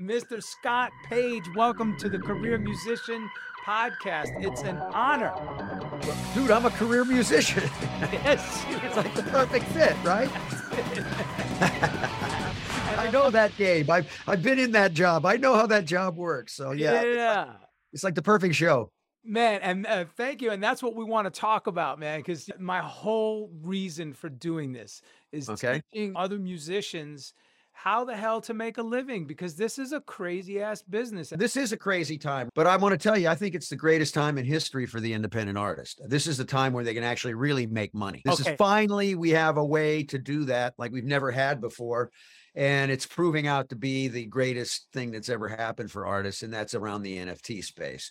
Mr. Scott Page. Welcome to the Career Musician Podcast. It's an honor. Dude, I'm a career musician. Yes. it's like the perfect fit, right? I know that game. I've I've been in that job. I know how that job works. So yeah, Yeah. it's like the perfect show. Man, and uh, thank you. And that's what we want to talk about, man, because my whole reason for doing this is Okay. teaching other musicians how the hell to make a living because this is a crazy ass business. This is a crazy time, but I want to tell you, I think it's the greatest time in history for the independent artist. This is the time where they can actually really make money. This Okay. is finally we have a way to do that like we've never had before. And it's proving out to be the greatest thing that's ever happened for artists, and that's around the NFT space.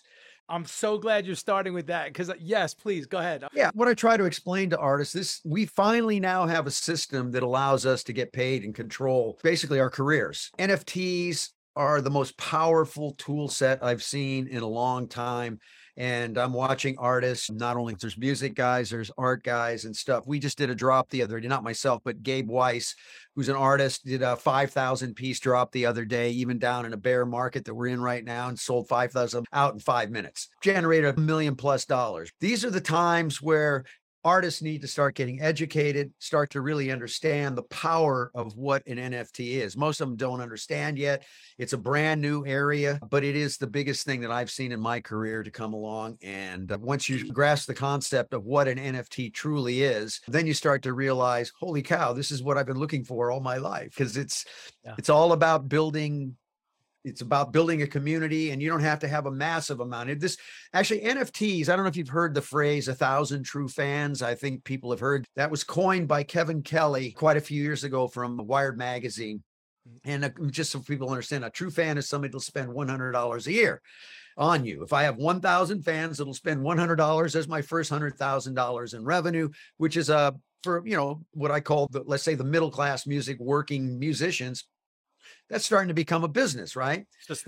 I'm so glad you're starting with that because, uh, yes, please go ahead. Yeah, what I try to explain to artists, this we finally now have a system that allows us to get paid and control basically our careers. NFTs are the most powerful tool set I've seen in a long time. And I'm watching artists, not only there's music guys, there's art guys and stuff. We just did a drop the other day, not myself, but Gabe Weiss, who's an artist, did a 5,000 piece drop the other day, even down in a bear market that we're in right now, and sold 5,000 out in five minutes, generated a million plus dollars. These are the times where artists need to start getting educated, start to really understand the power of what an NFT is. Most of them don't understand yet. It's a brand new area, but it is the biggest thing that I've seen in my career to come along. And uh, once you grasp the concept of what an NFT truly is, then you start to realize, holy cow, this is what I've been looking for all my life because it's Yeah. it's all about building it's about building a community and you don't have to have a massive amount. Of this actually nfts i don't know if you've heard the phrase a thousand true fans. I think people have heard. That was coined by kevin kelly quite a few years ago from wired magazine. And uh, just so people understand a true fan is somebody that'll spend $100 a year on you. If i have 1000 fans that'll spend $100 as my first $100000 in revenue which is a for you know what i call the let's say the middle class music working musicians that's starting to become a business right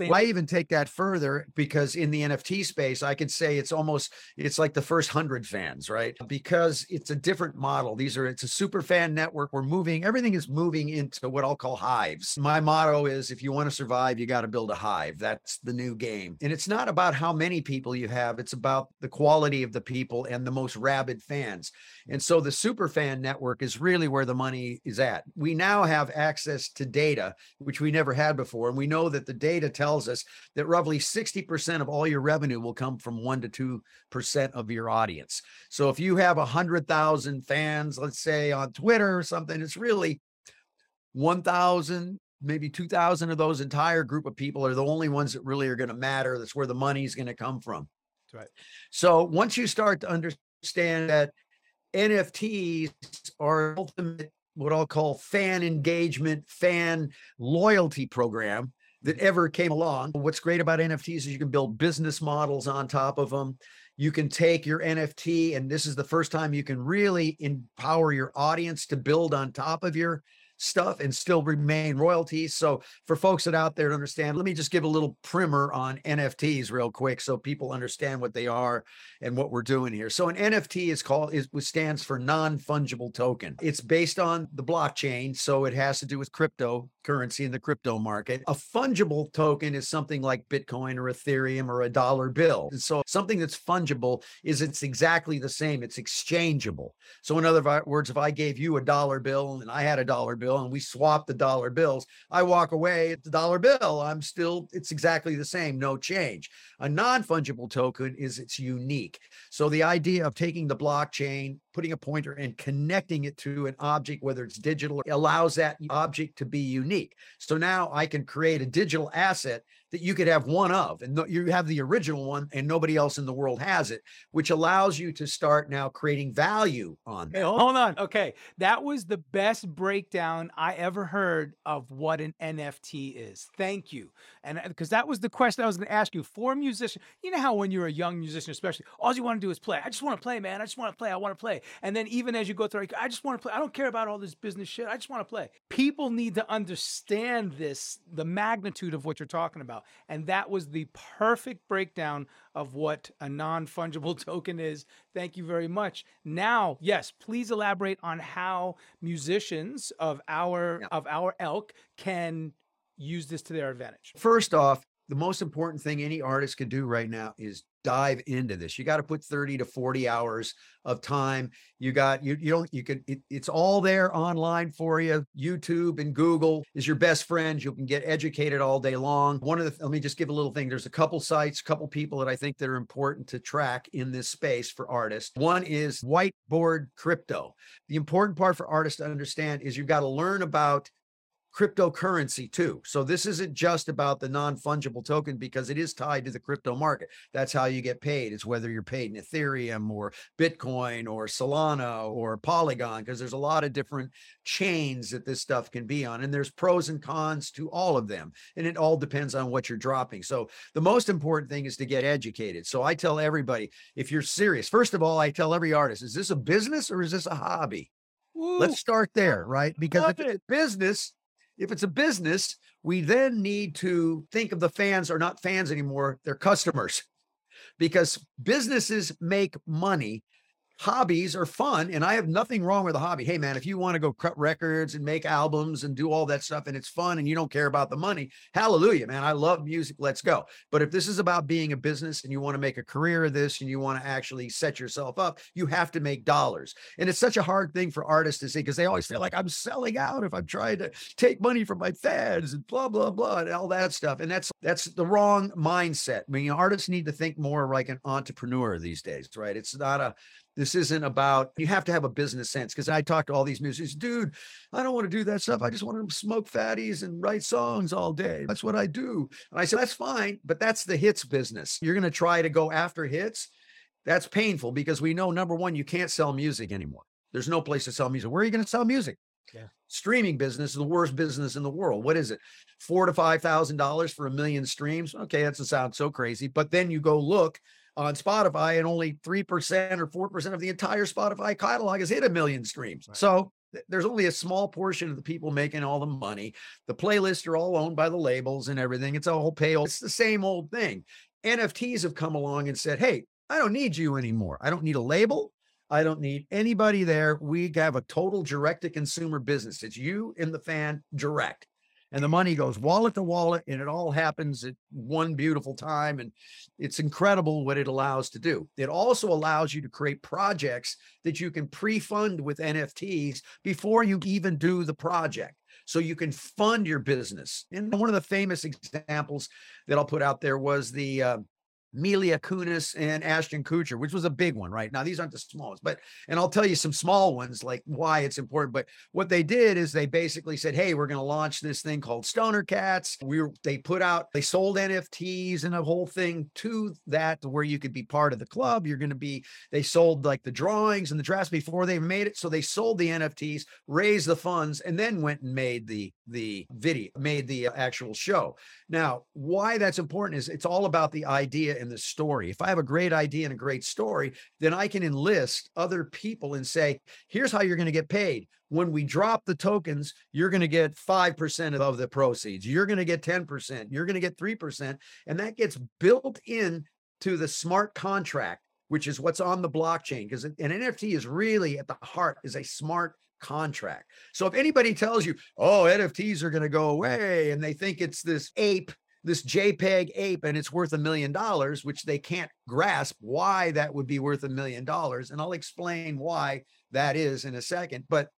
well, even take that further because in the NFT space, I could say it's almost it's like the first hundred fans, right? Because it's a different model. These are it's a super fan network. We're moving, everything is moving into what I'll call hives. My motto is if you want to survive, you got to build a hive. That's the new game. And it's not about how many people you have, it's about the quality of the people and the most rabid fans. And so the super fan network is really where the money is at. We now have access to data, which we never had before. And we know that the data tells us that roughly 60% of all your revenue will come from 1 to 2% of your audience. So if you have 100,000 fans, let's say on Twitter or something, it's really 1,000, maybe 2,000 of those entire group of people are the only ones that really are going to matter. That's where the money is going to come from. That's right. So once you start to understand that NFTs are ultimate, what I'll call fan engagement, fan loyalty program that ever came along. What's great about NFTs is you can build business models on top of them. You can take your NFT, and this is the first time you can really empower your audience to build on top of your stuff and still remain royalties. So for folks that out there to understand, let me just give a little primer on NFTs real quick so people understand what they are and what we're doing here. So an NFT is called is stands for non-fungible token. It's based on the blockchain, so it has to do with cryptocurrency in the crypto market. A fungible token is something like Bitcoin or Ethereum or a dollar bill. And so something that's fungible is it's exactly the same. It's exchangeable. So in other words, if I gave you a dollar bill and I had a dollar bill and we swap the dollar bills, I walk away at the dollar bill. I'm still, it's exactly the same, no change. A non-fungible token is it's unique. So the idea of taking the blockchain, putting a pointer and connecting it to an object, whether it's digital, allows that object to be unique. So now I can create a digital asset that you could have one of, and no- you have the original one, and nobody else in the world has it, which allows you to start now creating value on that. hold hold on. Okay. That was the best breakdown I ever heard of what an NFT is. Thank you. And uh, because that was the question I was going to ask you for a musician. You know how when you're a young musician, especially, all you want to do is play. I just want to play, man. I just want to play. I want to play. And then even as you go through, like, I just want to play. I don't care about all this business shit. I just want to play. People need to understand this, the magnitude of what you're talking about. And that was the perfect breakdown of what a non fungible token is. Thank you very much. Now, yes, please elaborate on how musicians of our Yeah. of our elk can use this to their advantage? First off, the most important thing any artist can do right now is dive into this. You got to put 30 to 40 hours of time. You got you you don't you can it, it's all there online for you. YouTube and Google is your best friend. You can get educated all day long. One of the let me just give a little thing. There's a couple sites, a couple people that I think that are important to track in this space for artists. One is Whiteboard Crypto. The important part for artists to understand is you've got to learn about cryptocurrency too. So this isn't just about the non-fungible token because it is tied to the crypto market. That's how you get paid. It's whether you're paid in Ethereum or Bitcoin or Solana or Polygon because there's a lot of different chains that this stuff can be on and there's pros and cons to all of them and it all depends on what you're dropping. So the most important thing is to get educated. So I tell everybody if you're serious, first of all, I tell every artist, is this a business or is this a hobby? Woo. Let's start there, right? Because Love if it's it. business, if it's a business, we then need to think of the fans are not fans anymore, they're customers. Because businesses make money. Hobbies are fun, and I have nothing wrong with a hobby. Hey, man, if you want to go cut records and make albums and do all that stuff and it's fun and you don't care about the money, hallelujah, man. I love music. Let's go. But if this is about being a business and you want to make a career of this and you want to actually set yourself up, you have to make dollars. And it's such a hard thing for artists to see because they always feel like I'm selling out if I'm trying to take money from my fans and blah blah blah and all that stuff. And that's that's the wrong mindset. I mean, artists need to think more like an entrepreneur these days, right? It's not a this isn't about you have to have a business sense because I talk to all these musicians, dude. I don't want to do that stuff. I just want to smoke fatties and write songs all day. That's what I do. And I said, that's fine, but that's the hits business. You're going to try to go after hits. That's painful because we know number one, you can't sell music anymore. There's no place to sell music. Where are you going to sell music? Yeah. Streaming business is the worst business in the world. What is it? Four to five thousand dollars for a million streams. Okay, that doesn't sound so crazy. But then you go look on Spotify, and only three percent or four percent of the entire Spotify catalog has hit a million streams. Right. So th- there's only a small portion of the people making all the money. The playlists are all owned by the labels and everything. It's a whole pale. It's the same old thing. NFTs have come along and said, "Hey, I don't need you anymore. I don't need a label. I don't need anybody there. We have a total direct to consumer business. It's you and the fan direct. And the money goes wallet to wallet, and it all happens at one beautiful time. And it's incredible what it allows to do. It also allows you to create projects that you can pre fund with NFTs before you even do the project. So you can fund your business. And one of the famous examples that I'll put out there was the uh, Mila Kunis and Ashton Kutcher, which was a big one, right? Now, these aren't the smallest, but, and I'll tell you some small ones, like why it's important. But what they did is they basically said, Hey, we're going to launch this thing called Stoner Cats. We were, they put out, they sold NFTs and a whole thing to that where you could be part of the club. You're going to be, they sold like the drawings and the drafts before they made it. So they sold the NFTs, raised the funds, and then went and made the, the video, made the uh, actual show. Now, why that's important is it's all about the idea and the story. If I have a great idea and a great story, then I can enlist other people and say, here's how you're going to get paid. When we drop the tokens, you're going to get 5% of the proceeds. You're going to get 10%. You're going to get 3%. And that gets built in to the smart contract, which is what's on the blockchain. Because an NFT is really at the heart is a smart contract. So if anybody tells you, oh, NFTs are going to go away and they think it's this ape, this JPEG ape, and it's worth a million dollars, which they can't grasp why that would be worth a million dollars. And I'll explain why that is in a second. But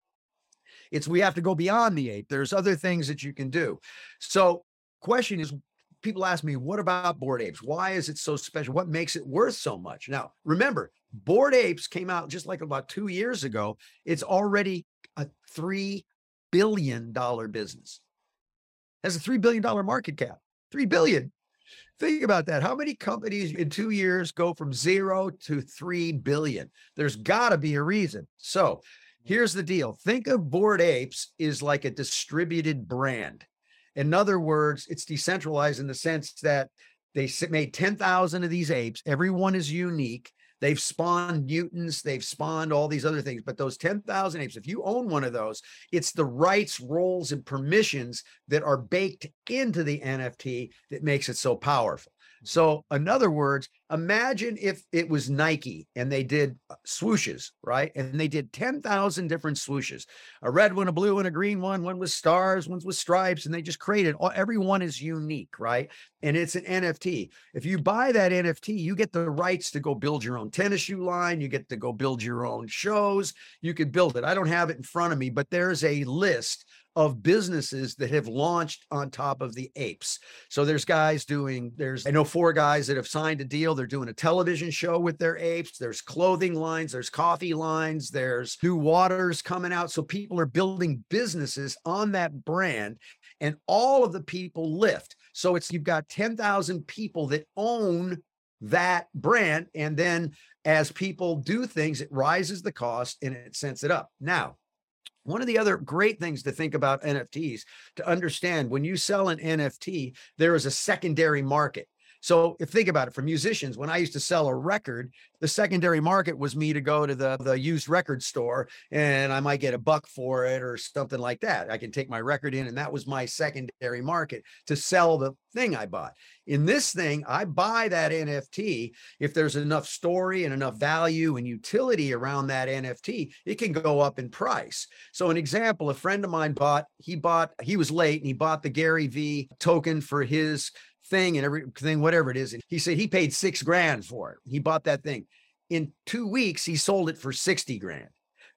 it's we have to go beyond the ape. There's other things that you can do. So, question is people ask me, what about Bored Apes? Why is it so special? What makes it worth so much? Now, remember, Bored Apes came out just like about two years ago. It's already a three billion dollar business. Has a three billion dollar market cap. Three billion. Think about that. How many companies in two years go from zero to three billion? There's got to be a reason. So here's the deal. Think of Bored Apes is like a distributed brand. In other words, it's decentralized in the sense that they made 10,000 of these apes. Every one is unique. They've spawned mutants, they've spawned all these other things. But those 10,000 apes, if you own one of those, it's the rights, roles, and permissions that are baked into the NFT that makes it so powerful. So, in other words, imagine if it was Nike and they did uh, swooshes, right? And they did 10,000 different swooshes a red one, a blue one, a green one, one with stars, one's with stripes, and they just created all, every one is unique, right? And it's an NFT. If you buy that NFT, you get the rights to go build your own tennis shoe line, you get to go build your own shows, you could build it. I don't have it in front of me, but there's a list of businesses that have launched on top of the apes. So there's guys doing, there's, I know four guys that have signed a deal. They're doing a television show with their apes. There's clothing lines, there's coffee lines, there's new waters coming out. So people are building businesses on that brand and all of the people lift. So it's, you've got 10,000 people that own that brand. And then as people do things, it rises the cost and it sends it up. Now, one of the other great things to think about NFTs to understand when you sell an NFT, there is a secondary market. So if think about it for musicians, when I used to sell a record, the secondary market was me to go to the, the used record store and I might get a buck for it or something like that. I can take my record in and that was my secondary market to sell the thing I bought. In this thing, I buy that NFT. If there's enough story and enough value and utility around that NFT, it can go up in price. So an example, a friend of mine bought, he bought, he was late and he bought the Gary V token for his thing and everything, whatever it is. And he said he paid six grand for it. He bought that thing. In two weeks, he sold it for 60 grand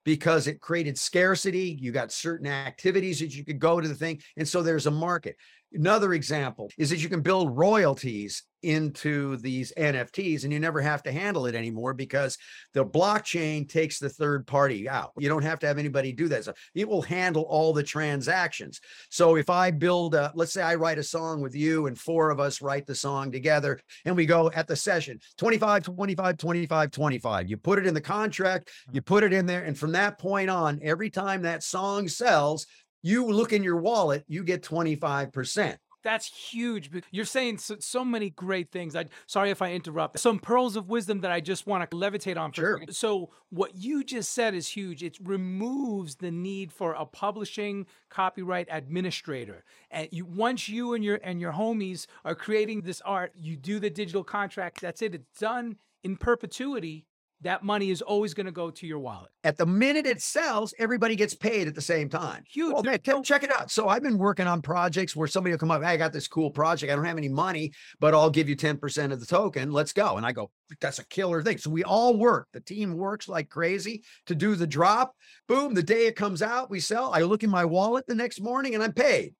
because it created scarcity. You got certain activities that you could go to the thing. And so there's a market. Another example is that you can build royalties into these NFTs and you never have to handle it anymore because the blockchain takes the third party out. You don't have to have anybody do that. So it will handle all the transactions. So if I build, a, let's say I write a song with you and four of us write the song together and we go at the session 25, 25, 25, 25. You put it in the contract, you mm-hmm. put it in there. And from that point on, every time that song sells, you look in your wallet, you get 25%. That's huge. You're saying so, so, many great things. I sorry if I interrupt. Some pearls of wisdom that I just want to levitate on. Sure. So what you just said is huge. It removes the need for a publishing copyright administrator. And you once you and your and your homies are creating this art, you do the digital contract. That's it. It's done in perpetuity that money is always going to go to your wallet. At the minute it sells, everybody gets paid at the same time. Huge. Man, check it out. So I've been working on projects where somebody will come up, hey, I got this cool project. I don't have any money, but I'll give you 10% of the token. Let's go. And I go, that's a killer thing. So we all work. The team works like crazy to do the drop. Boom. The day it comes out, we sell. I look in my wallet the next morning and I'm paid.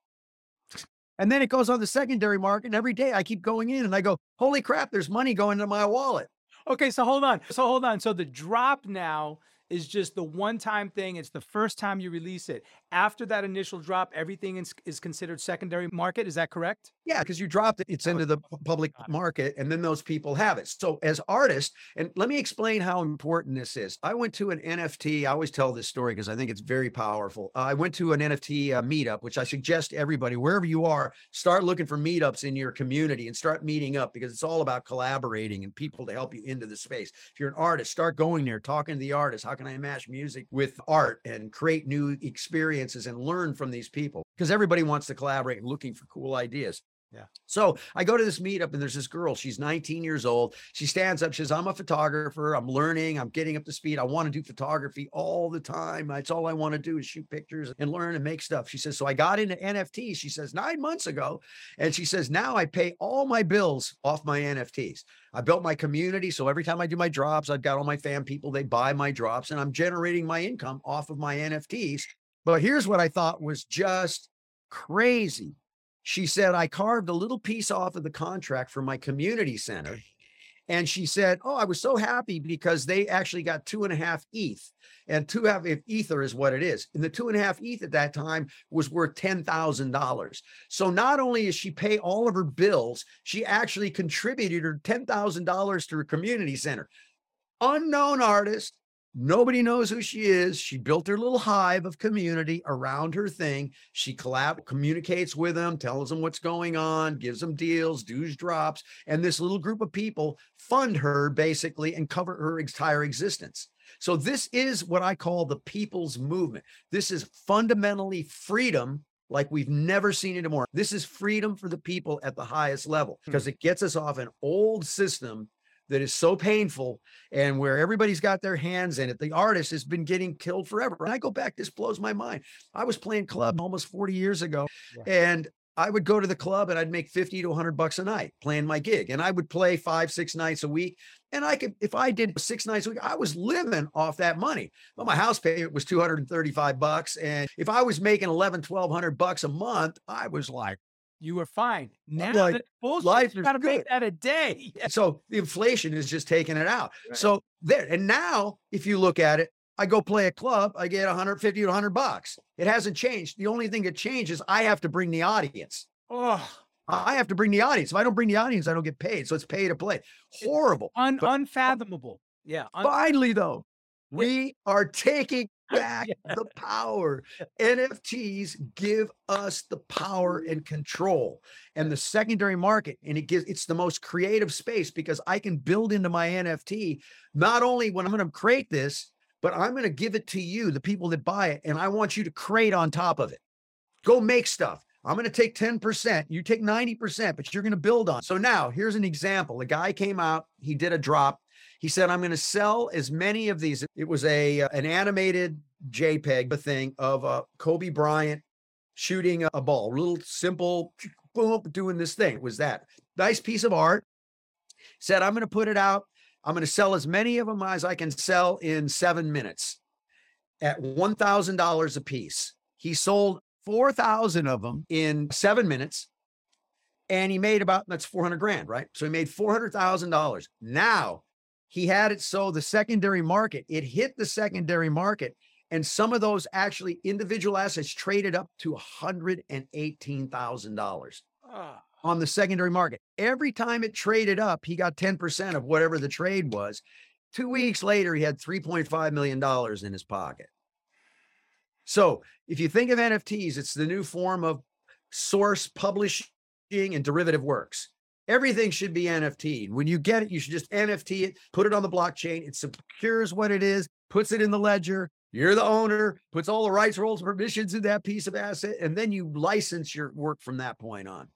And then it goes on the secondary market. And every day I keep going in and I go, holy crap, there's money going to my wallet. Okay, so hold on. So hold on. So the drop now is just the one time thing. It's the first time you release it. After that initial drop, everything is, is considered secondary market. Is that correct? Yeah, because you dropped it, it's into the public market, and then those people have it. So, as artists, and let me explain how important this is. I went to an NFT. I always tell this story because I think it's very powerful. I went to an NFT uh, meetup, which I suggest everybody, wherever you are, start looking for meetups in your community and start meeting up because it's all about collaborating and people to help you into the space. If you're an artist, start going there, talking to the artist. How can I match music with art and create new experiences and learn from these people? Because everybody wants to collaborate and looking for cool ideas. Yeah. So I go to this meetup and there's this girl. She's 19 years old. She stands up. She says, I'm a photographer. I'm learning. I'm getting up to speed. I want to do photography all the time. That's all I want to do is shoot pictures and learn and make stuff. She says, So I got into NFTs. She says, nine months ago. And she says, Now I pay all my bills off my NFTs. I built my community. So every time I do my drops, I've got all my fan people, they buy my drops and I'm generating my income off of my NFTs. But here's what I thought was just crazy she said, I carved a little piece off of the contract for my community center. And she said, Oh, I was so happy because they actually got two and a half ETH. And two half if ether is what it is. And the two and a half ETH at that time was worth $10,000. So not only is she pay all of her bills, she actually contributed her $10,000 to her community center. Unknown artist, Nobody knows who she is. She built her little hive of community around her thing. She collab communicates with them, tells them what's going on, gives them deals, dues drops, and this little group of people fund her basically and cover her entire existence. So this is what I call the people's movement. This is fundamentally freedom like we've never seen it anymore. This is freedom for the people at the highest level hmm. because it gets us off an old system that is so painful and where everybody's got their hands in it. The artist has been getting killed forever. And I go back, this blows my mind. I was playing club almost 40 years ago and I would go to the club and I'd make 50 to 100 bucks a night playing my gig. And I would play five, six nights a week. And I could, if I did six nights a week, I was living off that money. But my house payment was 235 bucks. And if I was making 11, 1200 bucks a month, I was like, You were fine. Uh, now like, that bullshit, life you is gotta make good. that a day. so the inflation is just taking it out. Right. So there, and now if you look at it, I go play a club, I get 150 to 100 bucks. It hasn't changed. The only thing that changes, I have to bring the audience. Oh, I have to bring the audience. If I don't bring the audience, I don't get paid. So it's pay to play. Horrible. un- But- unfathomable. Yeah. un- Finally, though, we are taking back Yeah. the power. NFTs give us the power and control and the secondary market. And it gives it's the most creative space because I can build into my NFT not only when I'm going to create this, but I'm going to give it to you, the people that buy it, and I want you to create on top of it. Go make stuff. I'm going to take 10%. You take 90%, but you're going to build on. So now here's an example. A guy came out, he did a drop. He said, I'm going to sell as many of these. It was a uh, an animated JPEG thing of uh, Kobe Bryant shooting a, a ball, little simple, boom, doing this thing. It was that nice piece of art. Said, I'm going to put it out. I'm going to sell as many of them as I can sell in seven minutes at $1,000 a piece. He sold 4,000 of them in seven minutes and he made about that's 400 grand, right? So he made $400,000. Now he had it so the secondary market, it hit the secondary market. And some of those actually individual assets traded up to $118,000 Ah, on the secondary market. Every time it traded up, he got 10% of whatever the trade was. Two weeks later, he had $3.5 million in his pocket. So if you think of NFTs, it's the new form of source publishing and derivative works. Everything should be NFT. When you get it, you should just NFT it, put it on the blockchain. It secures what it is, puts it in the ledger. You're the owner, puts all the rights, roles, permissions in that piece of asset, and then you license your work from that point on.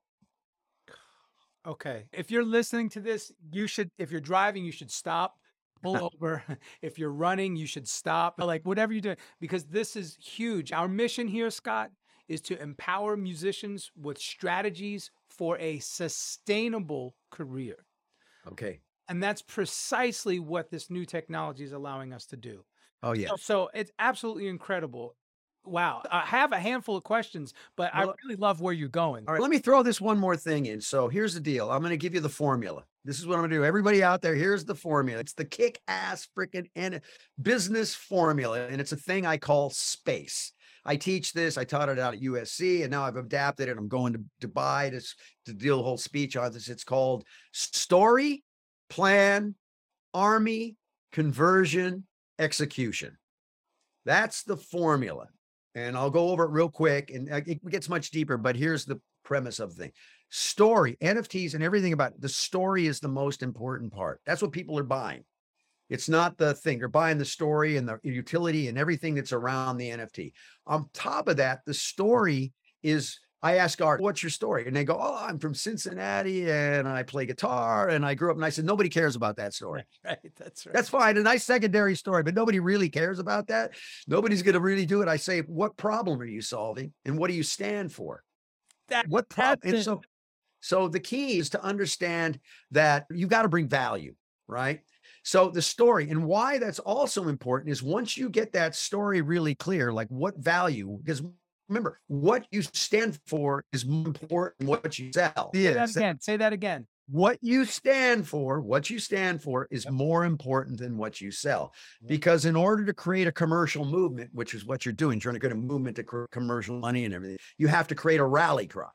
okay. If you're listening to this, you should, if you're driving, you should stop, pull over. If you're running, you should stop. Like whatever you do, because this is huge. Our mission here, Scott, is to empower musicians with strategies for a sustainable career. Okay. And that's precisely what this new technology is allowing us to do. Oh yeah. So- So it's absolutely incredible. Wow. I have a handful of questions, but I really love where you're going. All right. Let me throw this one more thing in. So here's the deal. I'm going to give you the formula. This is what I'm going to do. Everybody out there, here's the formula. It's the kick ass freaking and business formula. And it's a thing I call space. I teach this. I taught it out at USC and now I've adapted it. I'm going to Dubai to, to do a whole speech on this. It's called story, plan, army, conversion, execution. That's the formula. And I'll go over it real quick and uh, it gets much deeper, but here's the premise of the thing. Story, NFTs and everything about it, the story is the most important part. That's what people are buying. It's not the thing. They're buying the story and the utility and everything that's around the NFT. On top of that, the story is I ask art, what's your story? And they go, Oh, I'm from Cincinnati and I play guitar and I grew up. And I said, Nobody cares about that story. Right. That's right. That's fine. A nice secondary story, but nobody really cares about that. Nobody's going to really do it. I say, what problem are you solving and what do you stand for? That- What problem? And so, so the key is to understand that you got to bring value, right? So the story and why that's also important is once you get that story really clear, like what value, because remember, what you stand for is more important than what you sell. Say that again. Say that again. What you stand for, what you stand for is more important than what you sell. Because in order to create a commercial movement, which is what you're doing, trying to get a movement to commercial money and everything, you have to create a rally cry.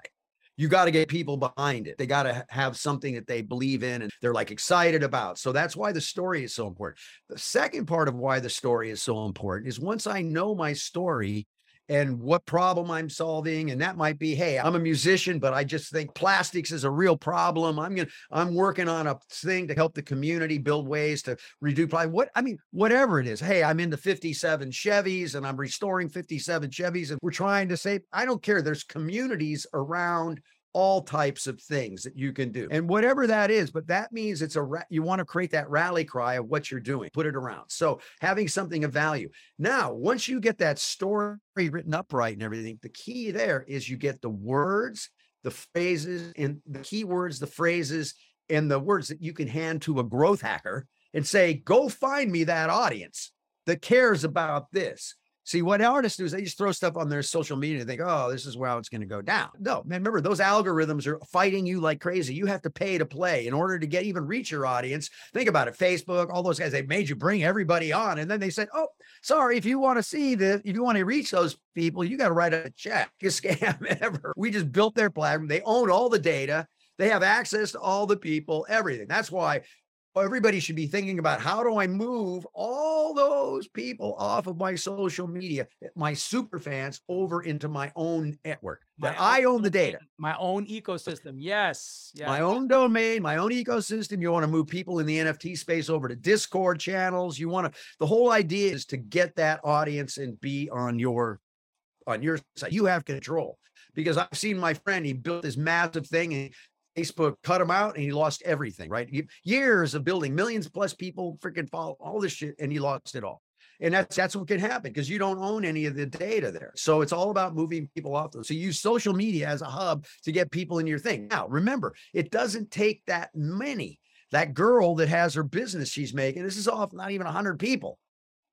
You got to get people behind it. They got to have something that they believe in and they're like excited about. So that's why the story is so important. The second part of why the story is so important is once I know my story and what problem I'm solving. And that might be, hey, I'm a musician, but I just think plastics is a real problem. I'm gonna, I'm working on a thing to help the community build ways to reduce plastic. What I mean, whatever it is. Hey, I'm into 57 Chevys and I'm restoring 57 Chevys, and we're trying to say, I don't care. There's communities around all types of things that you can do and whatever that is but that means it's a ra- you want to create that rally cry of what you're doing put it around. So having something of value. Now once you get that story written up right and everything the key there is you get the words the phrases and the keywords the phrases and the words that you can hand to a growth hacker and say go find me that audience that cares about this See, what artists do is they just throw stuff on their social media and think, oh, this is how it's going to go down. No, man, remember, those algorithms are fighting you like crazy. You have to pay to play in order to get even reach your audience. Think about it Facebook, all those guys, they made you bring everybody on. And then they said, oh, sorry, if you want to see this, if you want to reach those people, you got to write a check. Scam ever. We just built their platform. They own all the data. They have access to all the people, everything. That's why everybody should be thinking about how do I move all those people off of my social media, eh, my super fans over into my own network that I own the data. My own ecosystem. Yes. yes. My own domain, my own ecosystem. You want to move people in the NFT space over to Discord channels. You want to, the whole idea is to get that audience and be on your, on your side. You have control because I've seen my friend, he built this massive thing and Facebook cut him out and he lost everything, right? Years of building millions plus people freaking follow all this shit and he lost it all. And that's that's what can happen because you don't own any of the data there. So it's all about moving people off those. So use social media as a hub to get people in your thing. Now, remember, it doesn't take that many. That girl that has her business she's making, this is off not even 100 people.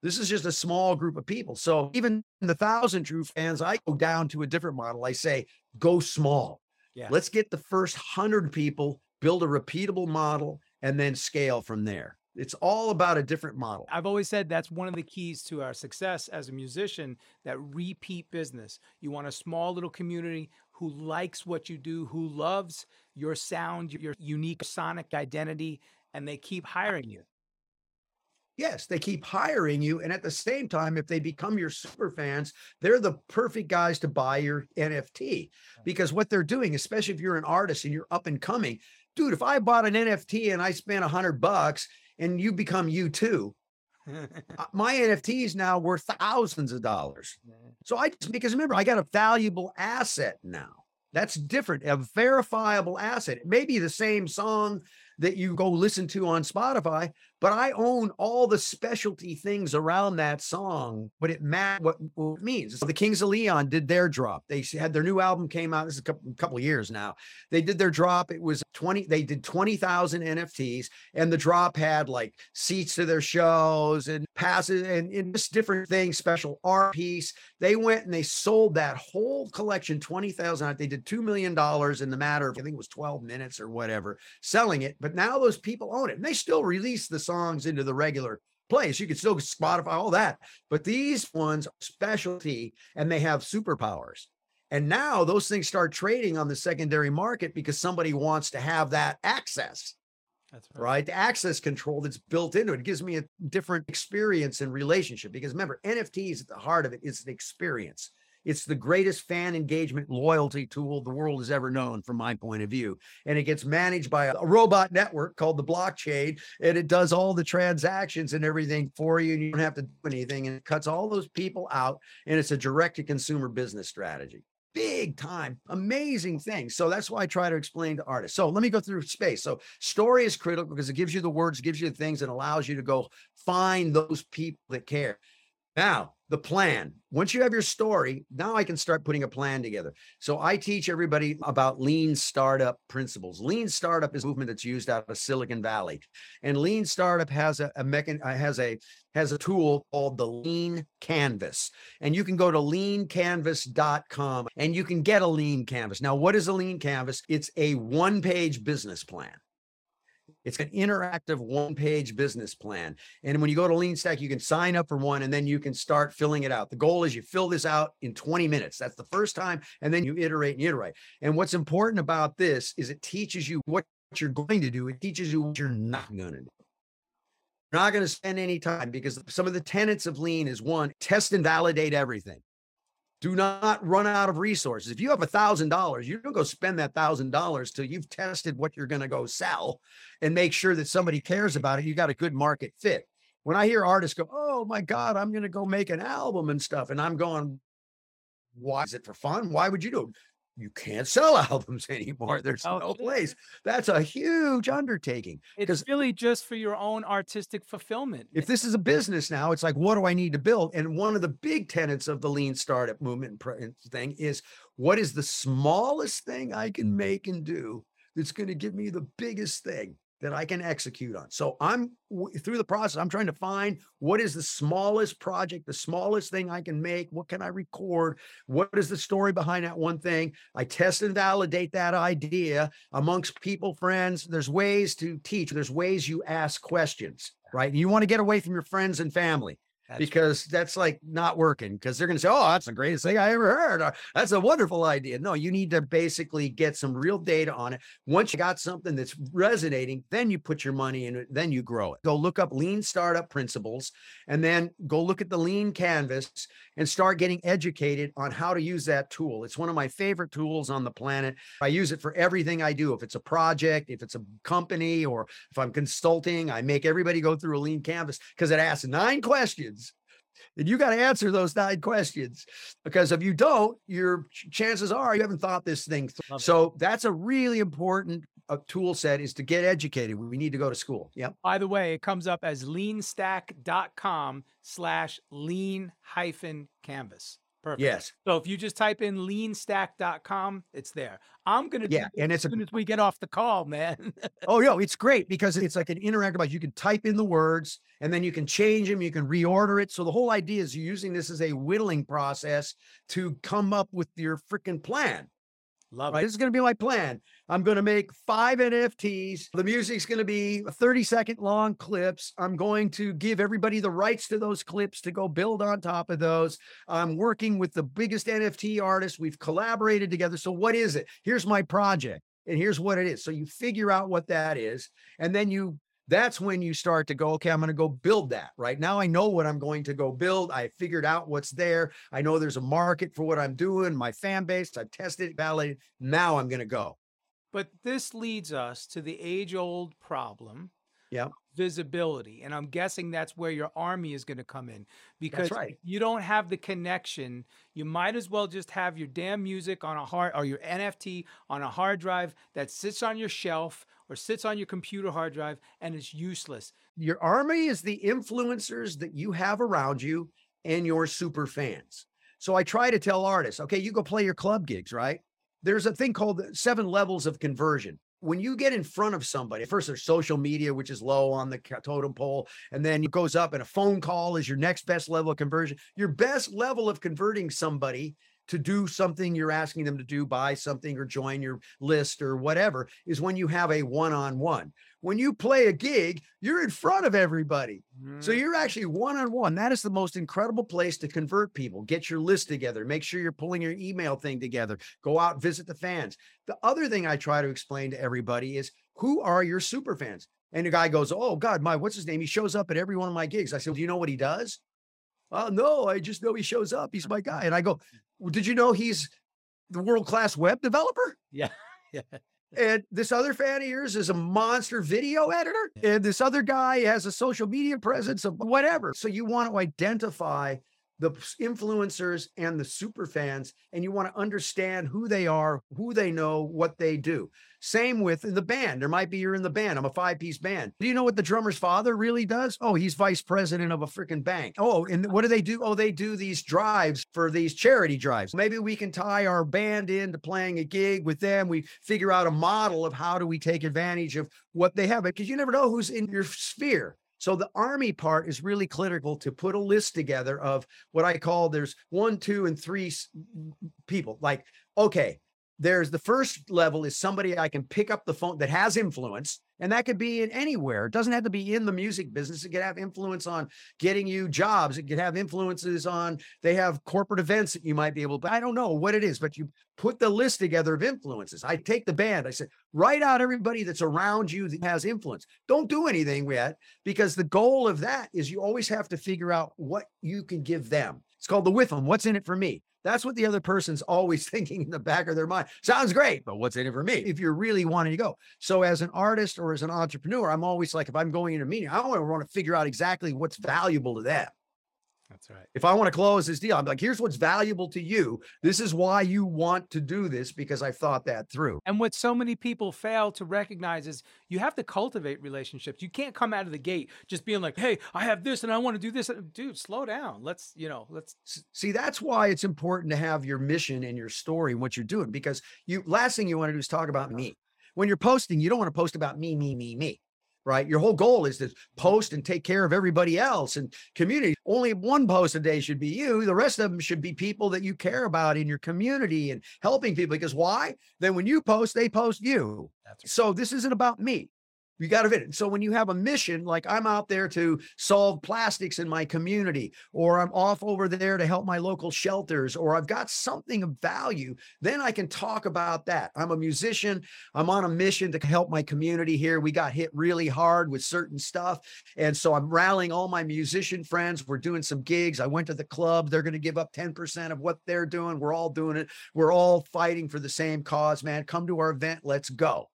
This is just a small group of people. So even the thousand true fans, I go down to a different model. I say, go small. Yeah. Let's get the first hundred people, build a repeatable model, and then scale from there. It's all about a different model. I've always said that's one of the keys to our success as a musician that repeat business. You want a small little community who likes what you do, who loves your sound, your unique sonic identity, and they keep hiring you. Yes, they keep hiring you. And at the same time, if they become your super fans, they're the perfect guys to buy your NFT because what they're doing, especially if you're an artist and you're up and coming, dude, if I bought an NFT and I spent a hundred bucks and you become U2, uh, my NFT is now worth thousands of dollars. So I just, because remember, I got a valuable asset now. That's different, a verifiable asset. It may be the same song that you go listen to on Spotify, but I own all the specialty things around that song. But it mat what, what it means. So the Kings of Leon did their drop. They had their new album came out. This is a couple, couple years now. They did their drop. It was 20, they did 20,000 NFTs and the drop had like seats to their shows and passes and, and just different things, special art piece. They went and they sold that whole collection, 20,000. They did $2 million in the matter of, I think it was 12 minutes or whatever, selling it. But now those people own it and they still release the songs into the regular place. You can still Spotify all that, but these ones are specialty and they have superpowers. And now those things start trading on the secondary market because somebody wants to have that access. That's right. right. The access control that's built into it. it gives me a different experience and relationship because remember, NFTs at the heart of it is an experience. It's the greatest fan engagement loyalty tool the world has ever known, from my point of view. And it gets managed by a robot network called the blockchain, and it does all the transactions and everything for you. And you don't have to do anything. And it cuts all those people out. And it's a direct to consumer business strategy big time, amazing thing. So that's why I try to explain to artists. So let me go through space. So story is critical because it gives you the words, gives you the things, and allows you to go find those people that care. Now, the plan. Once you have your story, now I can start putting a plan together. So I teach everybody about lean startup principles. Lean startup is a movement that's used out of Silicon Valley. And lean startup has a, a mechan- uh, has a has a tool called the lean canvas. And you can go to leancanvas.com and you can get a lean canvas. Now, what is a lean canvas? It's a one-page business plan. It's an interactive one page business plan. And when you go to LeanStack, you can sign up for one and then you can start filling it out. The goal is you fill this out in 20 minutes. That's the first time. And then you iterate and iterate. And what's important about this is it teaches you what you're going to do, it teaches you what you're not going to do. You're not going to spend any time because some of the tenets of lean is one, test and validate everything. Do not run out of resources. If you have a thousand dollars, you don't go spend that thousand dollars till you've tested what you're going to go sell and make sure that somebody cares about it. You got a good market fit. When I hear artists go, Oh my God, I'm going to go make an album and stuff. And I'm going, why is it for fun? Why would you do it? You can't sell albums anymore. There's Oh, no place. That's a huge undertaking. It's really just for your own artistic fulfillment. If this is a business now, it's like, what do I need to build? And one of the big tenets of the lean startup movement thing is what is the smallest thing I can make and do that's going to give me the biggest thing that I can execute on? So I'm w- through the process, I'm trying to find what is the smallest project, the smallest thing I can make? What can I record? What is the story behind that one thing? I test and validate that idea amongst people, friends. There's ways to teach, there's ways you ask questions, right? You want to get away from your friends and family That's right. because that's like not working because they're going to say, Oh, that's the greatest thing I ever heard. or that's a wonderful idea. No, you need to basically get some real data on it. Once you got something that's resonating, then you put your money in it, then you grow it. Go look up lean startup principles and then go look at the lean canvas and start getting educated on how to use that tool. It's one of my favorite tools on the planet. I use it for everything I do. If it's a project, if it's a company, or if I'm consulting, I make everybody go through a lean canvas because it asks nine questions. And you got to answer those nine questions because if you don't, your chances are you haven't thought this thing it. So that's a really important uh, tool set is to get educated. We need to go to school. Yep. By the way, it comes up as leanstack.com slash lean hyphen canvas. Perfect. Yes. So if you just type in leanstack.com, it's there. I'm gonna do Yeah. And it's as a soon as we get off the call, man. Oh, no, it's great because it's like an interactive. You can type in the words and then you can change them. You can reorder it. So the whole idea is you're using this as a whittling process to come up with your freaking plan. Love Right. it. This is going to be my plan. I'm going to make five NFTs. The music's going to be 30 second long clips. I'm going to give everybody the rights to those clips to go build on top of those. I'm working with the biggest NFT artists. We've collaborated together. So, what is it? Here's my project, and here's what it is. So, you figure out what that is, and then you that's when you start to go, okay, I'm going to go build that. Right now, I know what I'm going to go build. I figured out what's there. I know there's a market for what I'm doing, my fan base. I've tested it, validated. Now I'm going to go. But this leads us to the age old problem. Yeah. Visibility. And I'm guessing that's where your army is going to come in because right. you don't have the connection. You might as well just have your damn music on a hard or your NFT on a hard drive that sits on your shelf or sits on your computer hard drive and it's useless. Your army is the influencers that you have around you and your super fans. So I try to tell artists, okay, you go play your club gigs, right? There's a thing called seven levels of conversion. When you get in front of somebody, first there's social media, which is low on the totem pole, and then it goes up, and a phone call is your next best level of conversion. Your best level of converting somebody to do something you're asking them to do, buy something or join your list or whatever, is when you have a one on one. When you play a gig, you're in front of everybody. So Mm, you're actually one on one. That is the most incredible place to convert people. Get your list together. Make sure you're pulling your email thing together. Go out, visit the fans. The other thing I try to explain to everybody is who are your super fans? And the guy goes, Oh God, my what's his name? He shows up at every one of my gigs. I said, Do you know what he does? Oh no, I just know he shows up. He's my guy. And I go, Did you know he's the world-class web developer? yeah. Yeah. And this other fan of yours is a monster video editor. And this other guy has a social media presence of whatever. So you want to identify the influencers and the super fans, and you want to understand who they are, who they know, what they do. Same with the band. There might be you're in the band. I'm a five piece band. Do you know what the drummer's father really does? Oh, he's vice president of a freaking bank. Oh, and what do they do? Oh, they do these drives for these charity drives. Maybe we can tie our band into playing a gig with them. We figure out a model of how do we take advantage of what they have because you never know who's in your sphere. So the army part is really critical to put a list together of what I call there's one, two, and three people. Like, okay, there's the first level is somebody I can pick up the phone that has influence, and that could be in anywhere. It doesn't have to be in the music business. It could have influence on getting you jobs. It could have influences on they have corporate events that you might be able to. I don't know what it is, but you put the list together of influences. I take the band. I said, write out everybody that's around you that has influence. Don't do anything yet because the goal of that is you always have to figure out what you can give them. It's called the WIIFM. What's in it for me? That's what the other person's always thinking in the back of their mind. Sounds great, but what's in it for me? If you're really wanting to go. So as an artist or as an entrepreneur, I'm always like, if I'm going into a meeting, I want to figure out exactly what's valuable to them. That's right. If I want to close this deal, I'm like, here's what's valuable to you. This is why you want to do this because I've thought that through. And what so many people fail to recognize is you have to cultivate relationships. You can't come out of the gate just being like, hey, I have this and I want to do this. Dude, slow down. Let's, you know, let's see. That's why it's important to have your mission and your story and what you're doing because you, last thing you want to do is talk about me. When you're posting, you don't want to post about me, me, me, me right? Your whole goal is to post and take care of everybody else and community. Only one post a day should be you. The rest of them should be people that you care about in your community and helping people. Because why? Then when you post, they post you. Right. So this isn't about me. You got to fit it. So when you have a mission, like I'm out there to solve plastics in my community, or I'm off over there to help my local shelters, or I've got something of value, then I can talk about that. I'm a musician. I'm on a mission to help my community here. We got hit really hard with certain stuff. And so I'm rallying all my musician friends. We're doing some gigs. I went to the club. They're going to give up 10% of what they're doing. We're all doing it. We're all fighting for the same cause, man. Come to our event. Let's go.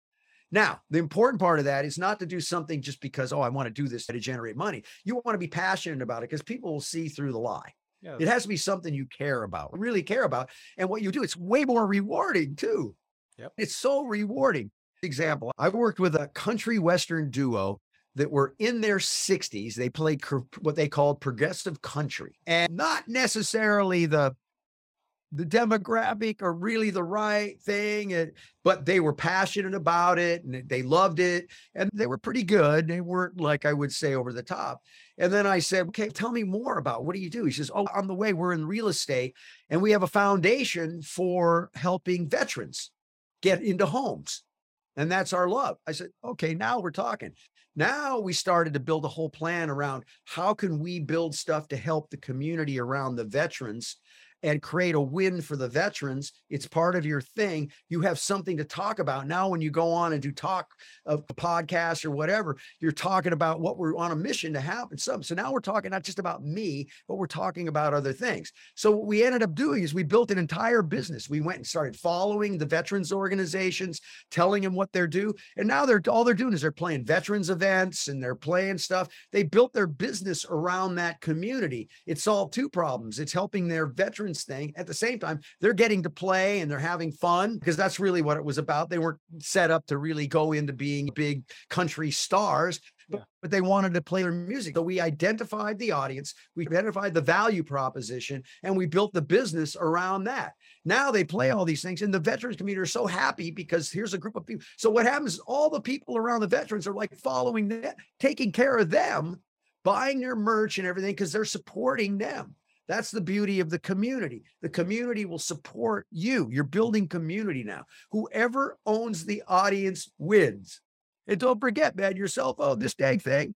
Now, the important part of that is not to do something just because, oh, I want to do this to generate money. You want to be passionate about it because people will see through the lie. Yeah. It has to be something you care about, really care about. And what you do, it's way more rewarding too. Yep. It's so rewarding. Example, I've worked with a country Western duo that were in their 60s. They played what they called progressive country and not necessarily the the demographic are really the right thing and, but they were passionate about it and they loved it and they were pretty good they weren't like i would say over the top. And then i said okay tell me more about what do you do? He says oh on the way we're in real estate and we have a foundation for helping veterans get into homes and that's our love. I said okay now we're talking. Now we started to build a whole plan around how can we build stuff to help the community around the veterans and create a win for the veterans. It's part of your thing. You have something to talk about. Now, when you go on and do talk of a podcast or whatever, you're talking about what we're on a mission to happen. So, so now we're talking not just about me, but we're talking about other things. So what we ended up doing is we built an entire business. We went and started following the veterans organizations, telling them what they're due. And now they're all they're doing is they're playing veterans events and they're playing stuff. They built their business around that community. It solved two problems. It's helping their veterans veterans thing. At the same time, they're getting to play and they're having fun because that's really what it was about. They weren't set up to really go into being big country stars. But, yeah. but they wanted to play their music. So we identified the audience, we identified the value proposition, and we built the business around that. Now they play all these things, and the veterans community are so happy because here's a group of people. So what happens? Is all the people around the veterans are like following that, taking care of them, buying their merch and everything because they're supporting them. That's the beauty of the community. The community will support you. You're building community now. Whoever owns the audience wins. And don't forget, man, your cell phone, oh, this dang thing,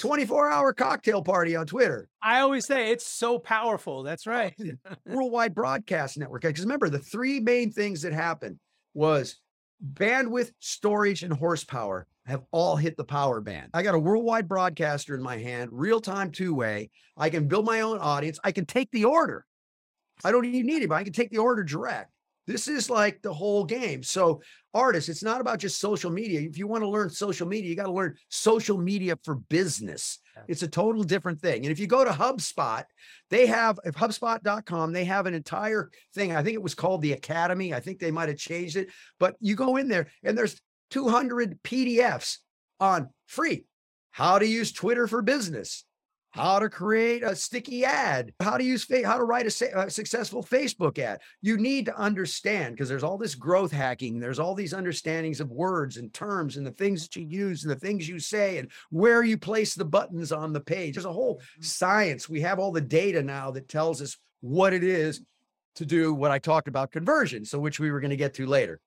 24 hour cocktail party on Twitter. I always say it's so powerful. That's oh, right. Worldwide Broadcast Network. Because remember, the three main things that happened was bandwidth, storage, and horsepower have all hit the power band. I got a worldwide broadcaster in my hand, real time two way. I can build my own audience. I can take the order. I don't even need it, but I can take the order direct. This is like the whole game. So, artists, it's not about just social media. If you want to learn social media, you got to learn social media for business. It's a total different thing. And if you go to HubSpot, they have if HubSpot.com, they have an entire thing. I think it was called the Academy. I think they might have changed it, but you go in there and there's 200 PDFs on free how to use Twitter for business, how to create a sticky ad, how to use how to write a, a successful Facebook ad. You need to understand because there's all this growth hacking, there's all these understandings of words and terms and the things that you use and the things you say and where you place the buttons on the page. There's a whole mm-hmm. science. We have all the data now that tells us what it is to do what I talked about conversion, so which we were going to get to later.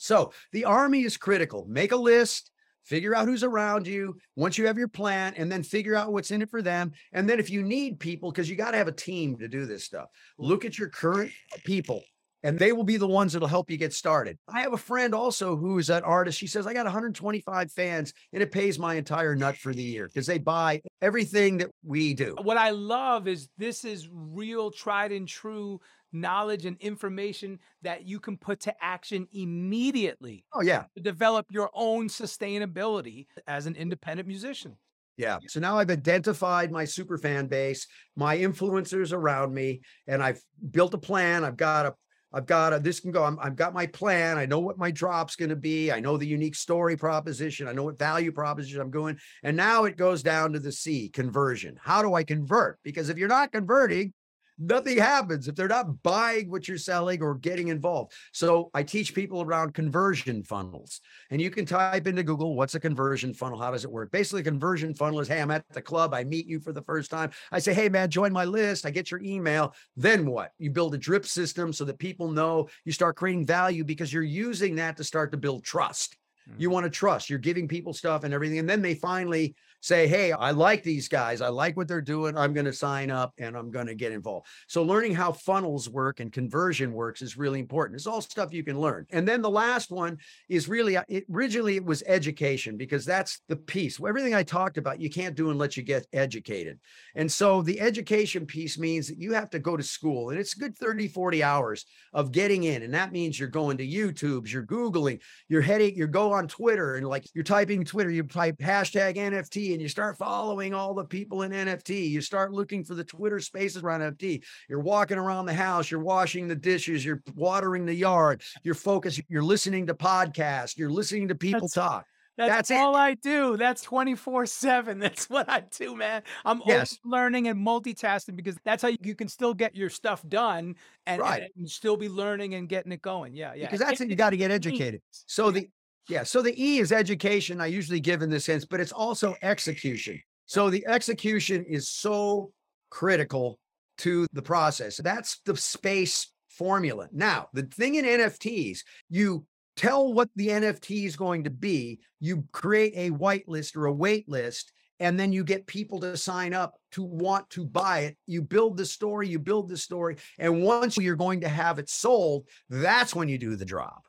So the army is critical. Make a list, figure out who's around you once you have your plan, and then figure out what's in it for them. And then if you need people, because you got to have a team to do this stuff, look at your current people. and they will be the ones that'll help you get started. I have a friend also who is an artist. She says, I got 125 fans and it pays my entire nut for the year because they buy everything that we do. What I love is this is real, tried and true knowledge and information that you can put to action immediately Oh, yeah. to develop your own sustainability as an independent musician. Yeah. So now I've identified my super fan base, my influencers around me, and I've built a plan. I've got a I've got a this can go. I'm, I've got my plan. I know what my drop's going to be. I know the unique story proposition. I know what value proposition I'm going. And now it goes down to the C conversion. How do I convert? Because if you're not converting, nothing happens if they're not buying what you're selling or getting involved. So I teach people around conversion funnels. And you can type into Google, what's a conversion funnel? How does it work? Basically, a conversion funnel is hey, I'm at the club. I meet you for the first time. I say, hey, man, join my list. I get your email. Then what? You build a drip system so that people know you start creating value because you're using that to start to build trust. You mm. want to trust. You're giving people stuff and everything. And then they finally say, Hey, I like these guys. I like what they're doing. I'm going to sign up and I'm going to get involved. So, learning how funnels work and conversion works is really important. It's all stuff you can learn. And then the last one is really, uh, it, originally, it was education because that's the piece. Everything I talked about, you can't do unless you get educated. And so, the education piece means that you have to go to school and it's good 30, 40 hours of getting in. And that means you're going to YouTube's, you're Googling, you're heading, you go on Twitter and like you're typing Twitter, you type hashtag NFT and you start following all the people in NFT. You start looking for the Twitter spaces around NFT. You're walking around the house, you're washing the dishes, you're watering the yard, you're focused, you're listening to podcasts, you're listening to people That's- talk. That's, That's it. all I do. That's 24 7. That's what I do, man. I'm Yes. always learning and multitasking because that's how you, you can still get your stuff done and, Right. and still be learning and getting it going. Yeah, yeah. Because that's it. You got to get educated. So the yeah, so the E is education. I usually give in this sense, but it's also execution. So the execution is so critical to the process. That's the space formula. Now, the thing in NFTs, you tell what the NFT is going to be, you create a whitelist or a wait list, and then you get people to sign up to want to buy it. You build the story, you build the story, and once you're going to have it sold, that's when you do the drop.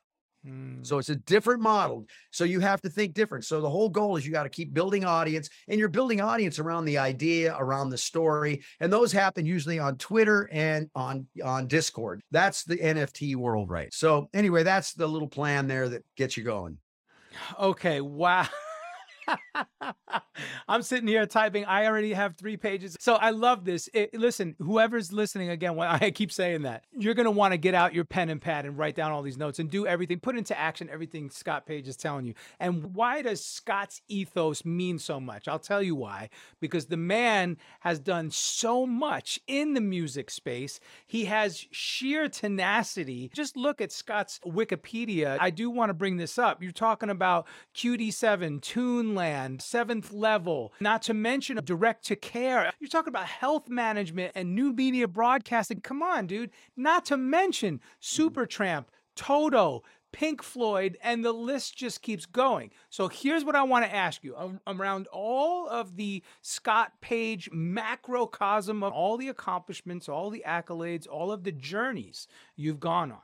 Mm. So it's a different model. So you have to think different. So the whole goal is you got to keep building audience and you're building audience around the idea, around the story. And those happen usually on Twitter and on on Discord. That's the NFT world, right? So anyway, that's the little plan there that gets you going. Okay, wow. I'm sitting here typing. I already have three pages. So I love this. It- listen, whoever's listening again, I keep saying that, you're going to want to get out your pen and pad and write down all these notes and do everything, put into action everything Scott Page is telling you. And why does Scott's ethos mean so much? I'll tell you why. Because the man has done so much in the music space. He has sheer tenacity. Just look at Scott's Wikipedia. I do want to bring this up. You're talking about QD7, Toonland, Seventh Level, not to mention direct to care. You're talking about health management and new media broadcasting. Come on, dude. Not to mention Supertramp, Toto, Pink Floyd, and the list just keeps going. So here's what I want to ask you around all of the Scott Page macrocosm of all the accomplishments, all the accolades, all of the journeys you've gone on.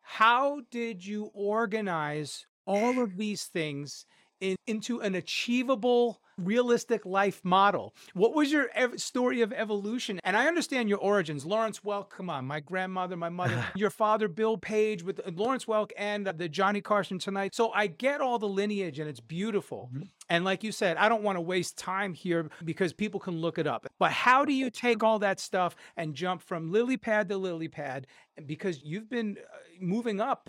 How did you organize all of these things in, into an achievable, realistic life model? What was your ev- story of evolution? And I understand your origins. Lawrence Welk, come on, my grandmother, my mother, your father, Bill Page, with uh, Lawrence Welk and uh, the Johnny Carson tonight. So I get all the lineage and it's beautiful. And like you said, I don't want to waste time here because people can look it up. But how do you take all that stuff and jump from lily pad to lily pad? Because you've been uh, moving up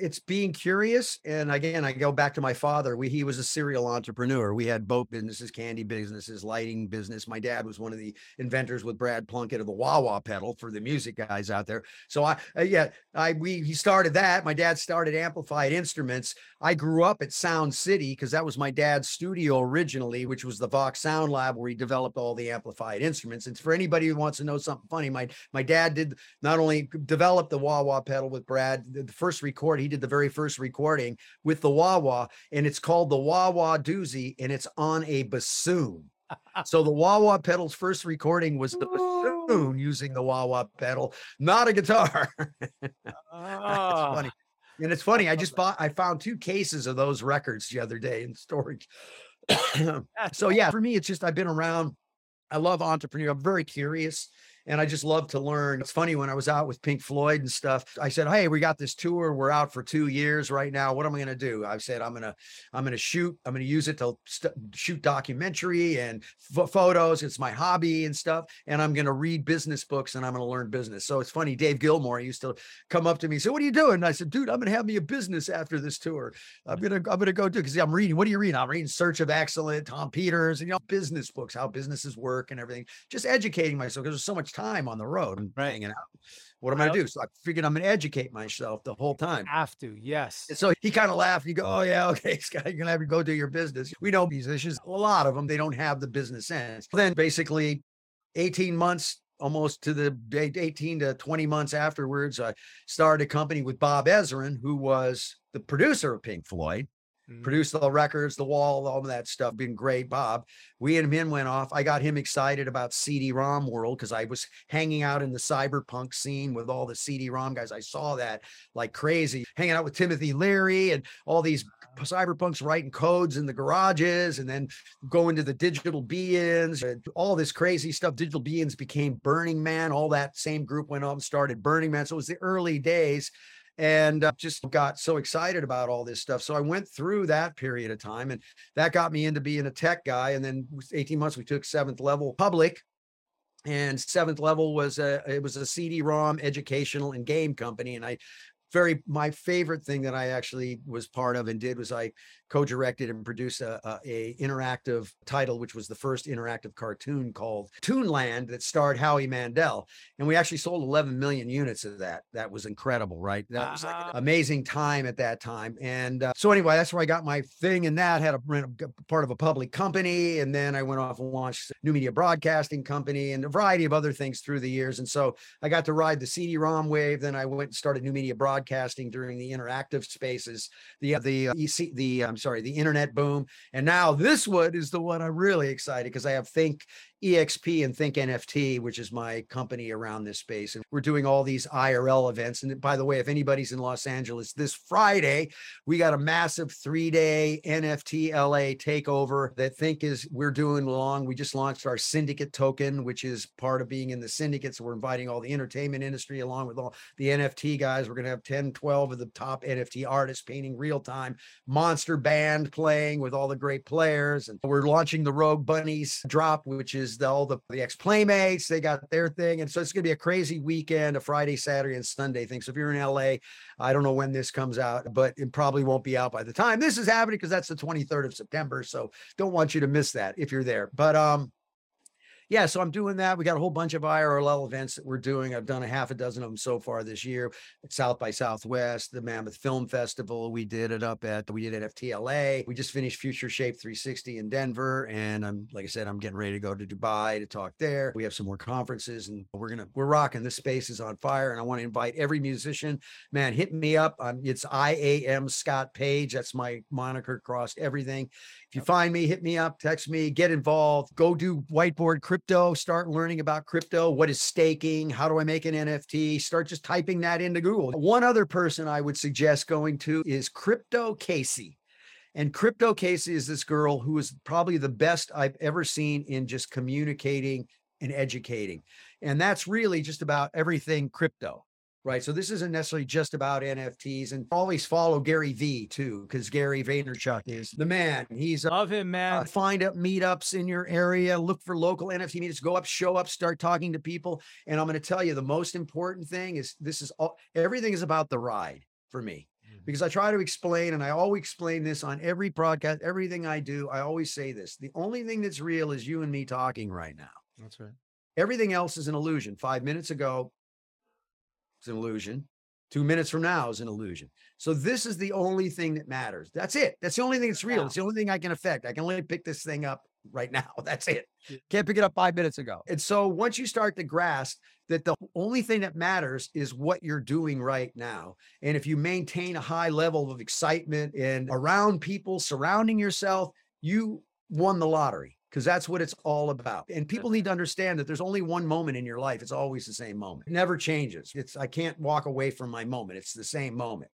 it's being curious. And again, I go back to my father. We, he was a serial entrepreneur. We had boat businesses, candy businesses, lighting business. My dad was one of the inventors with Brad Plunkett of the wah wah pedal for the music guys out there. So I, uh, yeah, I, we, he started that. My dad started Amplified Instruments. I grew up at Sound City because that was my dad's studio originally, which was the Vox Sound Lab where he developed all the amplified instruments. And for anybody who wants to know something funny, my my dad did not only develop the wah wah pedal with Brad, the, the first record he did the very first recording with the wah wah, and it's called the wah wah doozy, and it's on a bassoon. So the wah wah pedal's first recording was the bassoon using the wah wah pedal, not a guitar. That's Ah, funny. And it's funny, I just bought, I found two cases of those records the other day in storage. so yeah, for me, it's just I've been around. I love entrepreneur. I'm very curious and I just love to learn. It's funny when I was out with Pink Floyd and stuff. I said, "Hey, we got this tour. We're out for two years right now. What am I going to do?" I said, "I'm gonna, I'm gonna shoot. I'm gonna use it to st- shoot documentary and ph- photos. It's my hobby and stuff. And I'm gonna read business books and I'm gonna learn business." So it's funny. Dave Gilmour used to come up to me and say, "What are you doing?" And I said, "Dude, I'm gonna have me a business after this tour. I'm gonna, I'm gonna go do because I'm reading. What are you reading? I'm reading Search of Excellence, Tom Peters, and you know, business books, how businesses work and everything. Just educating myself because there's so much time on the road and Right. hanging out. What am I gonna do? So I figured I'm gonna educate myself the whole time. have to. Yes. And so he kind of laughed. You go, oh yeah, okay, Scott, you're gonna have to go do your business. We know musicians, a lot of them, they don't have the business sense. Then basically, 18 months, almost to the date, 18 to 20 months afterwards, I started a company with Bob Ezrin, who was the producer of Pink Floyd Mm. produced the records, the wall, all of that stuff. Been great, Bob. We and him went off. I got him excited about CD-ROM world because I was hanging out in the cyberpunk scene with all the CD-ROM guys. I saw that like crazy, hanging out with Timothy Leary and all these cyberpunks writing codes in the garages, and then going to the digital be-ins and all this crazy stuff. Digital be-ins became Burning Man. All that same group went on and started Burning Man. So it was the early days and uh, just got so excited about all this stuff. So I went through that period of time, and that got me into being a tech guy. And then 18 months, we took seventh level public. And seventh level was a it was a CD-ROM educational and game company, and I very my favorite thing that I actually was part of and did was I co-directed and produced a, a, a interactive title, which was the first interactive cartoon called Toonland that starred Howie Mandel, and we actually sold 11 million units of that. That was incredible, right? That was like an amazing time at that time. And uh, so anyway, that's where I got my thing in that. Had a a- part of a public company, and then I went off and launched a New Media Broadcasting Company and a variety of other things through the years. And so I got to ride the CD-ROM wave. Then I went and started New Media Broadcasting during the interactive spaces, the the uh, EC, the Sorry, the internet boom. And now this one is the one I'm really excited because I have Think EXP and Think NFT, which is my company around this space. And we're doing all these IRL events. And by the way, if anybody's in Los Angeles this Friday, we got a massive three day NFT LA takeover that Think is we're doing along. We just launched our syndicate token, which is part of being in the syndicate. So we're inviting all the entertainment industry along with all the NFT guys. We're going to have 10, 12 of the top NFT artists painting real time, monster band playing with all the great players. And we're launching the Rogue Bunnies drop, which is the, all the, the ex Playmates. They got their thing. And so it's going to be a crazy weekend, a Friday, Saturday, and Sunday thing. So if you're in LA, I don't know when this comes out, but it probably won't be out by the time this is happening because that's the 23rd of September. So don't want you to miss that if you're there. But um, yeah, so I'm doing that. We got a whole bunch of IRL events that we're doing. I've done a half a dozen of them so far this year. South by Southwest, the Mammoth Film Festival. We did it up at we did it at FTLA. We just finished Future Shape 360 in Denver, and I'm like I said, I'm getting ready to go to Dubai to talk there. We have some more conferences, and we're gonna we're rocking. This space is on fire, and I want to invite every musician. Man, hit me up. Um, it's I A M Scott Page. That's my moniker across everything. If you find me, hit me up, text me, get involved, go do whiteboard crypto, start learning about crypto. What is staking? How do I make an NFT? Start just typing that into Google. One other person I would suggest going to is Crypto Casey. And Crypto Casey is this girl who is probably the best I've ever seen in just communicating and educating. And that's really just about everything crypto. Right. So this isn't necessarily just about NFTs and always follow Gary V too, because Gary Vaynerchuk is the man. He's uh, Love him, man. uh, find up meetups in your area, look for local NFT meetups, go up, show up, start talking to people. And I'm going to tell you the most important thing is this is all everything is about the ride for me. Mhm. Because I try to explain, and I always explain this on every broadcast, everything I do. I always say this the only thing that's real is you and me talking right now. That's right. Everything else is an illusion. Five minutes ago, it's an illusion. Two minutes from now is an illusion. So this is the only thing that matters. That's it. That's the only thing that's real. It's the only thing I can affect. I can only pick this thing up right now. That's it. Can't pick it up five minutes ago. And so once you start to grasp that the only thing that matters is what you're doing right now. And if you maintain a high level of excitement and around people, surrounding yourself, you won the lottery because that's what it's all about. And people need to understand that there's only one moment in your life. It's always the same moment. It never changes. It's I can't walk away from my moment. It's the same moment.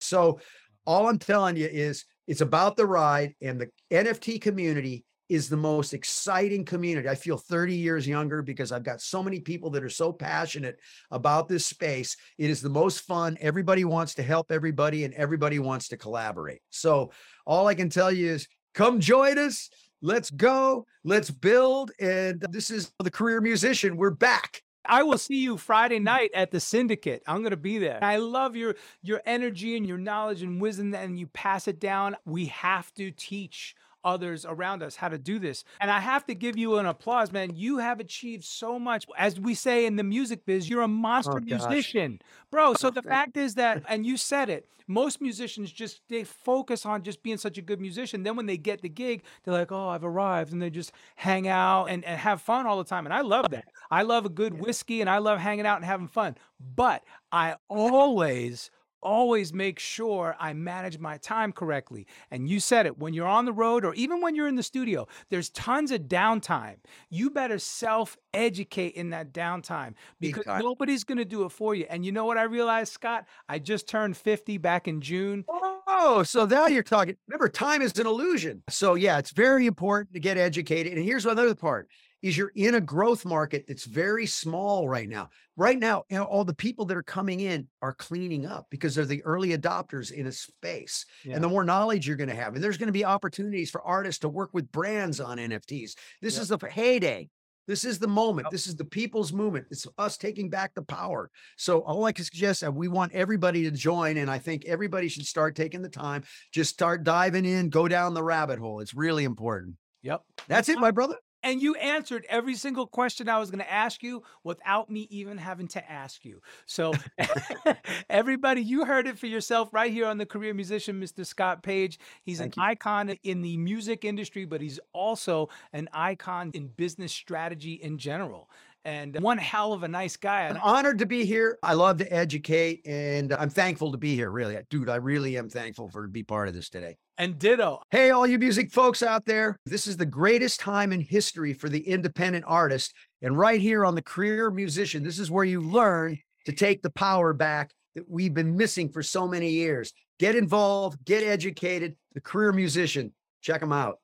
So all I'm telling you is it's about the ride and the NFT community is the most exciting community. I feel 30 years younger because I've got so many people that are so passionate about this space. It is the most fun. Everybody wants to help everybody and everybody wants to collaborate. So all I can tell you is come join us. Let's go. Let's build. And this is the career musician. We're back. I will see you Friday night at the Syndicate. I'm going to be there. I love your your energy and your knowledge and wisdom, and you pass it down. We have to teach others around us how to do this. And I have to give you an applause, man. You have achieved so much. As we say in the music biz, you're a oh, monster Oh, musician, bro. So the fact is that, and you said it, most musicians just they focus on just being such a good musician. Then when they get the gig, they're like, oh, I've arrived, and they just hang out and, and have fun all the time. And I love that. I love a good whiskey and I love hanging out and having fun. But I always always make sure I manage my time correctly. And you said it when you're on the road or even when you're in the studio, there's tons of downtime. You better self educate in that downtime Big because time. nobody's going to do it for you. And you know what I realized, Scott? I just turned 50 back in June. Oh, so now you're talking. Remember, time is an illusion. So yeah, it's very important to get educated. And here's another part: is you're in a growth market that's very small right now. Right now, you know, all the people that are coming in are cleaning up because they're the early adopters in a space. Yeah. And the more knowledge you're going to have, and there's going to be opportunities for artists to work with brands on NFTs. This Yep. is the heyday. This is the moment. This is the people's movement. It's us taking back the power. So all I can suggest, that we want everybody to join, and I think everybody should start taking the time, just start diving in, go down the rabbit hole. It's really important. Yep. That's it, my brother. And you answered every single question I was going to ask you without me even having to ask you. So, everybody, you heard it for yourself right here on the Career Musician, Mr. Scott Page. He's Thank an icon in the music industry, but he's also an icon in business strategy in general. And one hell of a nice guy. I'm honored to be here. I love to educate, and I'm thankful to be here. Really, dude, I really am thankful for to be part of this today. And ditto. Hey, all you music folks out there, this is the greatest time in history for the independent artist. And right here on the Career Musician, this is where you learn to take the power back that we've been missing for so many years. Get involved, get educated. The Career Musician, check them out.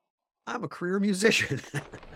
I'm a career musician.